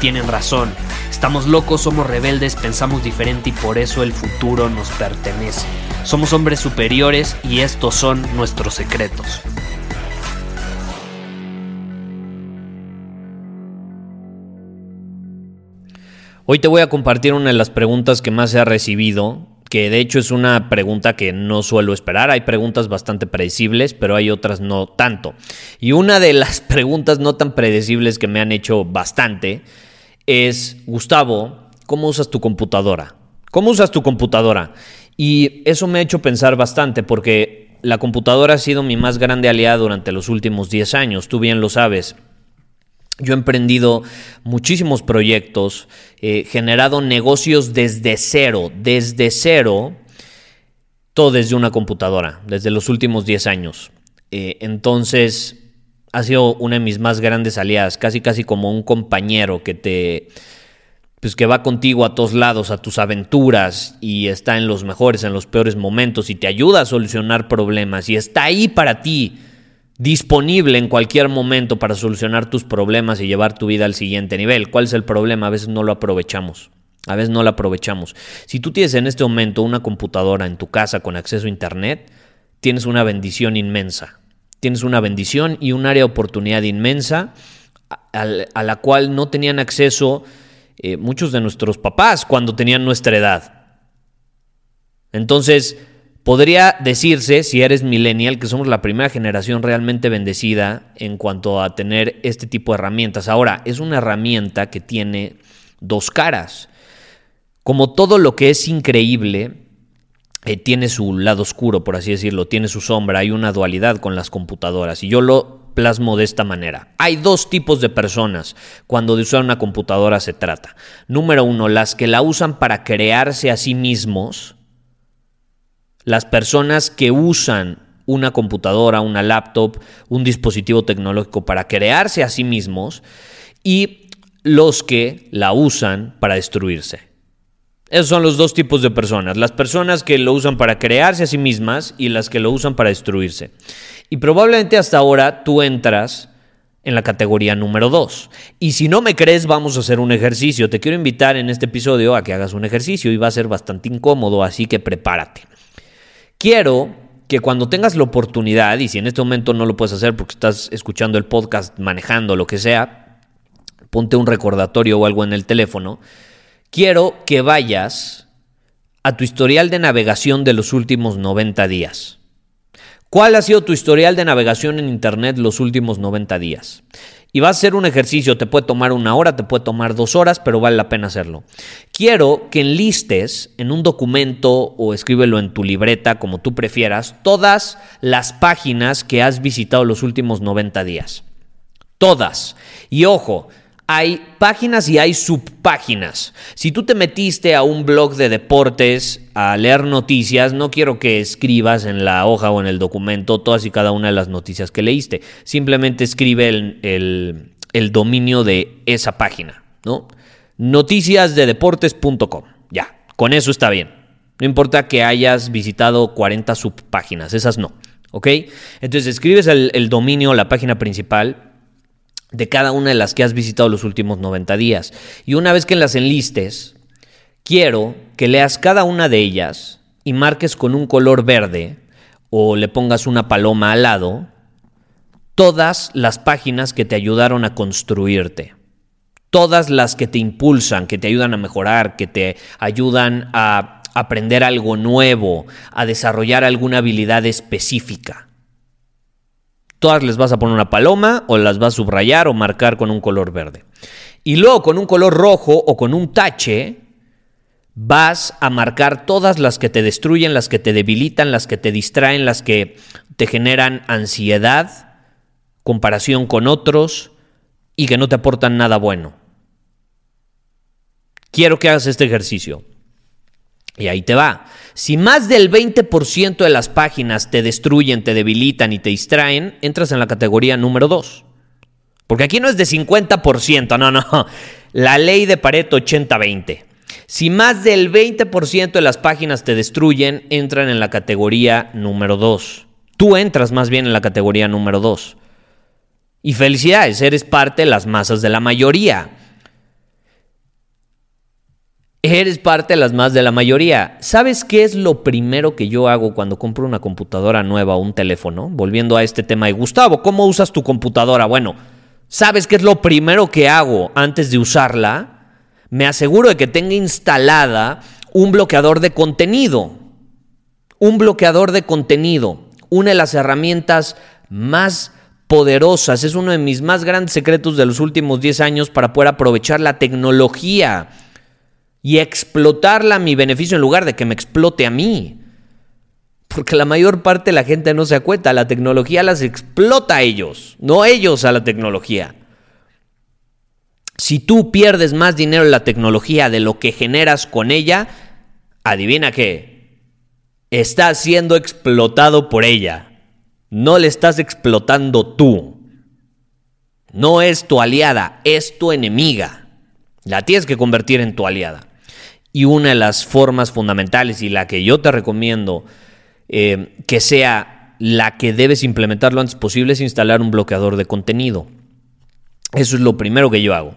tienen razón. Estamos locos, somos rebeldes, pensamos diferente y por eso el futuro nos pertenece. Somos hombres superiores y estos son nuestros secretos. Hoy te voy a compartir una de las preguntas que más se ha recibido, que de hecho es una pregunta que no suelo esperar. Hay preguntas bastante predecibles, pero hay otras no tanto. Y una de las preguntas no tan predecibles que me han hecho bastante es, Gustavo, ¿cómo usas tu computadora? ¿Cómo usas tu computadora? Y eso me ha hecho pensar bastante porque la computadora ha sido mi más grande aliada durante los últimos 10 años, tú bien lo sabes. Yo he emprendido muchísimos proyectos, he generado negocios desde cero, desde cero, todo desde una computadora, desde los últimos 10 años. Eh, entonces, ha sido una de mis más grandes aliadas, casi casi como un compañero que te pues que va contigo a todos lados, a tus aventuras y está en los mejores, en los peores momentos y te ayuda a solucionar problemas y está ahí para ti disponible en cualquier momento para solucionar tus problemas y llevar tu vida al siguiente nivel. ¿Cuál es el problema? A veces no lo aprovechamos. A veces no lo aprovechamos. Si tú tienes en este momento una computadora en tu casa con acceso a Internet, tienes una bendición inmensa. Tienes una bendición y un área de oportunidad inmensa a, la cual no tenían acceso eh, muchos de nuestros papás cuando tenían nuestra edad. Entonces, Podría decirse, si eres millennial, que somos la primera generación realmente bendecida en cuanto a tener este tipo de herramientas. Ahora, es una herramienta que tiene dos caras. Como todo lo que es increíble, eh, tiene su lado oscuro, por así decirlo, tiene su sombra, hay una dualidad con las computadoras. Y yo lo plasmo de esta manera. Hay dos tipos de personas cuando de usar una computadora se trata. Número uno, las que la usan para crearse a sí mismos las personas que usan una computadora, una laptop, un dispositivo tecnológico para crearse a sí mismos y los que la usan para destruirse. Esos son los dos tipos de personas, las personas que lo usan para crearse a sí mismas y las que lo usan para destruirse. Y probablemente hasta ahora tú entras en la categoría número 2. Y si no me crees, vamos a hacer un ejercicio. Te quiero invitar en este episodio a que hagas un ejercicio y va a ser bastante incómodo, así que prepárate. Quiero que cuando tengas la oportunidad, y si en este momento no lo puedes hacer porque estás escuchando el podcast, manejando, lo que sea, ponte un recordatorio o algo en el teléfono, quiero que vayas a tu historial de navegación de los últimos 90 días. ¿Cuál ha sido tu historial de navegación en Internet los últimos 90 días? Y va a ser un ejercicio, te puede tomar una hora, te puede tomar dos horas, pero vale la pena hacerlo. Quiero que enlistes en un documento o escríbelo en tu libreta, como tú prefieras, todas las páginas que has visitado los últimos 90 días. Todas. Y ojo, hay páginas y hay subpáginas. Si tú te metiste a un blog de deportes a leer noticias, no quiero que escribas en la hoja o en el documento todas y cada una de las noticias que leíste. Simplemente escribe el, el, dominio de esa página, ¿no? Noticiasdedeportes.com. Ya, con eso está bien. No importa que hayas visitado 40 subpáginas, esas no. ¿Ok? Entonces escribes el, el dominio, la página principal de cada una de las que has visitado los últimos 90 días. Y una vez que las enlistes, quiero que leas cada una de ellas y marques con un color verde o le pongas una paloma al lado todas las páginas que te ayudaron a construirte. Todas las que te impulsan, que te ayudan a mejorar, que te ayudan a aprender algo nuevo, a desarrollar alguna habilidad específica. Todas les vas a poner una paloma o las vas a subrayar o marcar con un color verde. Y luego con un color rojo o con un tache vas a marcar todas las que te destruyen, las que te debilitan, las que te distraen, las que te generan ansiedad, comparación con otros y que no te aportan nada bueno. Quiero que hagas este ejercicio. Y ahí te va. Si más del 20% de las páginas te destruyen, te debilitan y te distraen, entras en la categoría número 2. Porque aquí no es de 50%, no, no. La ley de Pareto 80-20. Si más del 20% de las páginas te destruyen, entran en la categoría número 2. Tú entras más bien en la categoría número 2. Y felicidades, eres parte de las masas de la mayoría. Eres parte de las más de la mayoría. ¿Sabes qué es lo primero que yo hago cuando compro una computadora nueva o un teléfono? Volviendo a este tema de Gustavo, ¿cómo usas tu computadora? Bueno, ¿sabes qué es lo primero que hago antes de usarla? Me aseguro de que tenga instalada un bloqueador de contenido. Un bloqueador de contenido. Una de las herramientas más poderosas. Es uno de mis más grandes secretos de los últimos 10 años para poder aprovechar la tecnología y explotarla a mi beneficio en lugar de que me explote a mí. Porque la mayor parte de la gente no se acuenta, la tecnología las explota a ellos, no ellos a la tecnología. Si tú pierdes más dinero en la tecnología de lo que generas con ella, adivina qué, estás siendo explotado por ella. No le estás explotando tú. No es tu aliada, es tu enemiga. La tienes que convertir en tu aliada. Y una de las formas fundamentales y la que yo te recomiendo eh, que sea la que debes implementar lo antes posible es instalar un bloqueador de contenido. Eso es lo primero que yo hago.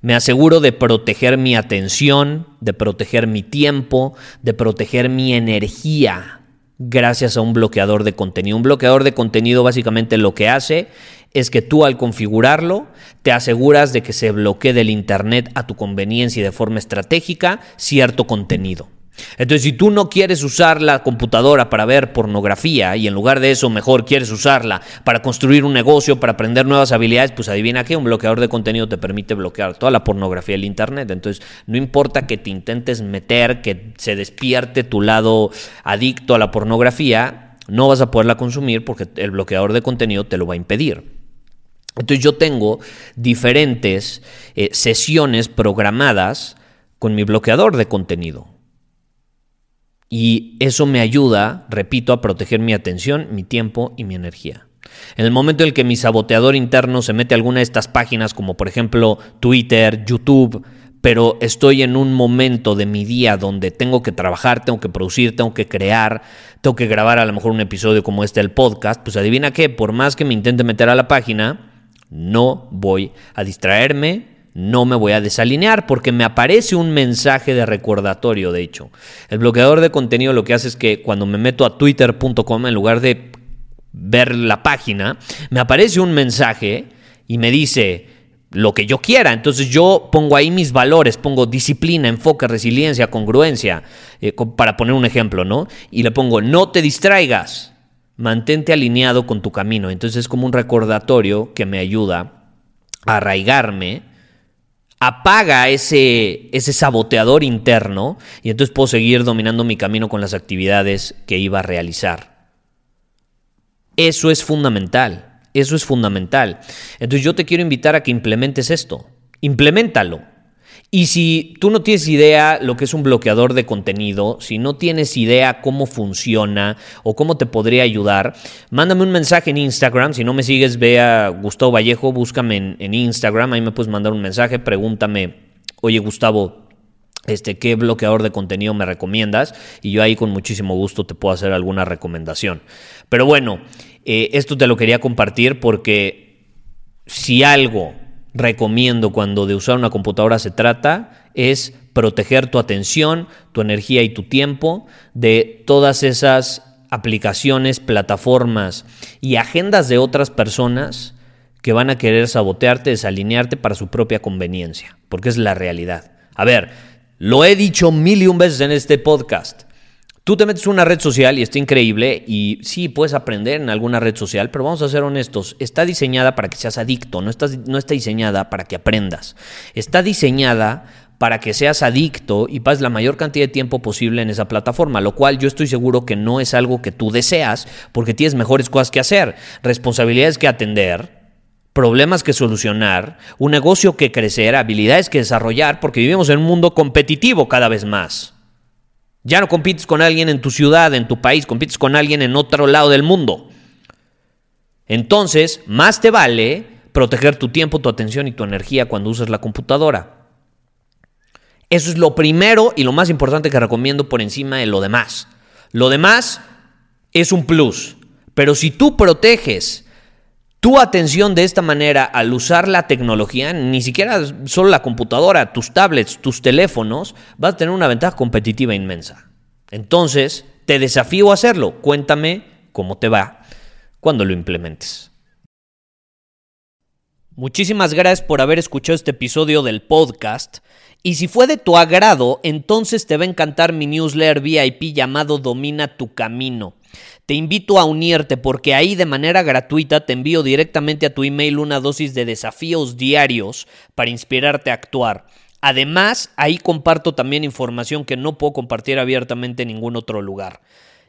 Me aseguro de proteger mi atención, de proteger mi tiempo, de proteger mi energía gracias a un bloqueador de contenido. Un bloqueador de contenido básicamente lo que hace es que tú al configurarlo te aseguras de que se bloquee del Internet a tu conveniencia y de forma estratégica cierto contenido. Entonces, si tú no quieres usar la computadora para ver pornografía y en lugar de eso mejor quieres usarla para construir un negocio, para aprender nuevas habilidades, pues adivina que un bloqueador de contenido te permite bloquear toda la pornografía del Internet. Entonces, no importa que te intentes meter, que se despierte tu lado adicto a la pornografía, no vas a poderla consumir porque el bloqueador de contenido te lo va a impedir. Entonces yo tengo diferentes eh, sesiones programadas con mi bloqueador de contenido. Y eso me ayuda, repito, a proteger mi atención, mi tiempo y mi energía. En el momento en que mi saboteador interno se mete a alguna de estas páginas, como por ejemplo Twitter, YouTube, pero estoy en un momento de mi día donde tengo que trabajar, tengo que producir, tengo que crear, tengo que grabar a lo mejor un episodio como este del podcast, pues adivina qué, por más que me intente meter a la página, no voy a distraerme, no me voy a desalinear porque me aparece un mensaje de recordatorio, de hecho. El bloqueador de contenido lo que hace es que cuando me meto a twitter.com, en lugar de ver la página, me aparece un mensaje y me dice lo que yo quiera. Entonces yo pongo ahí mis valores, pongo disciplina, enfoque, resiliencia, congruencia, eh, para poner un ejemplo, ¿no? Y le pongo, no te distraigas, mantente alineado con tu camino. Entonces es como un recordatorio que me ayuda a arraigarme apaga ese, ese saboteador interno y entonces puedo seguir dominando mi camino con las actividades que iba a realizar. Eso es fundamental, eso es fundamental. Entonces yo te quiero invitar a que implementes esto, implementalo. Y si tú no tienes idea lo que es un bloqueador de contenido, si no tienes idea cómo funciona o cómo te podría ayudar, mándame un mensaje en Instagram. Si no me sigues, ve a Gustavo Vallejo, búscame en, Instagram, ahí me puedes mandar un mensaje, pregúntame, oye Gustavo, este, ¿qué bloqueador de contenido me recomiendas? Y yo ahí con muchísimo gusto te puedo hacer alguna recomendación. Pero bueno, eh, esto te lo quería compartir porque si algo recomiendo cuando de usar una computadora se trata es proteger tu atención, tu energía y tu tiempo de todas esas aplicaciones, plataformas y agendas de otras personas que van a querer sabotearte, desalinearte para su propia conveniencia, porque es la realidad. A ver, lo he dicho mil y un veces en este podcast. Tú te metes una red social y está increíble y sí, puedes aprender en alguna red social, pero vamos a ser honestos, está diseñada para que seas adicto, no está, no está diseñada para que aprendas. Está diseñada para que seas adicto y pases la mayor cantidad de tiempo posible en esa plataforma, lo cual yo estoy seguro que no es algo que tú deseas porque tienes mejores cosas que hacer, responsabilidades que atender, problemas que solucionar, un negocio que crecer, habilidades que desarrollar, porque vivimos en un mundo competitivo cada vez más. Ya no compites con alguien en tu ciudad, en tu país, compites con alguien en otro lado del mundo. Entonces, más te vale proteger tu tiempo, tu atención y tu energía cuando uses la computadora. Eso es lo primero y lo más importante que recomiendo por encima de lo demás. Lo demás es un plus, pero si tú proteges tu atención de esta manera al usar la tecnología, ni siquiera solo la computadora, tus tablets, tus teléfonos, vas a tener una ventaja competitiva inmensa. Entonces, te desafío a hacerlo. Cuéntame cómo te va cuando lo implementes. Muchísimas gracias por haber escuchado este episodio del podcast. Y si fue de tu agrado, entonces te va a encantar mi newsletter VIP llamado Domina tu Camino. Te invito a unirte porque ahí de manera gratuita te envío directamente a tu email una dosis de desafíos diarios para inspirarte a actuar. Además, ahí comparto también información que no puedo compartir abiertamente en ningún otro lugar.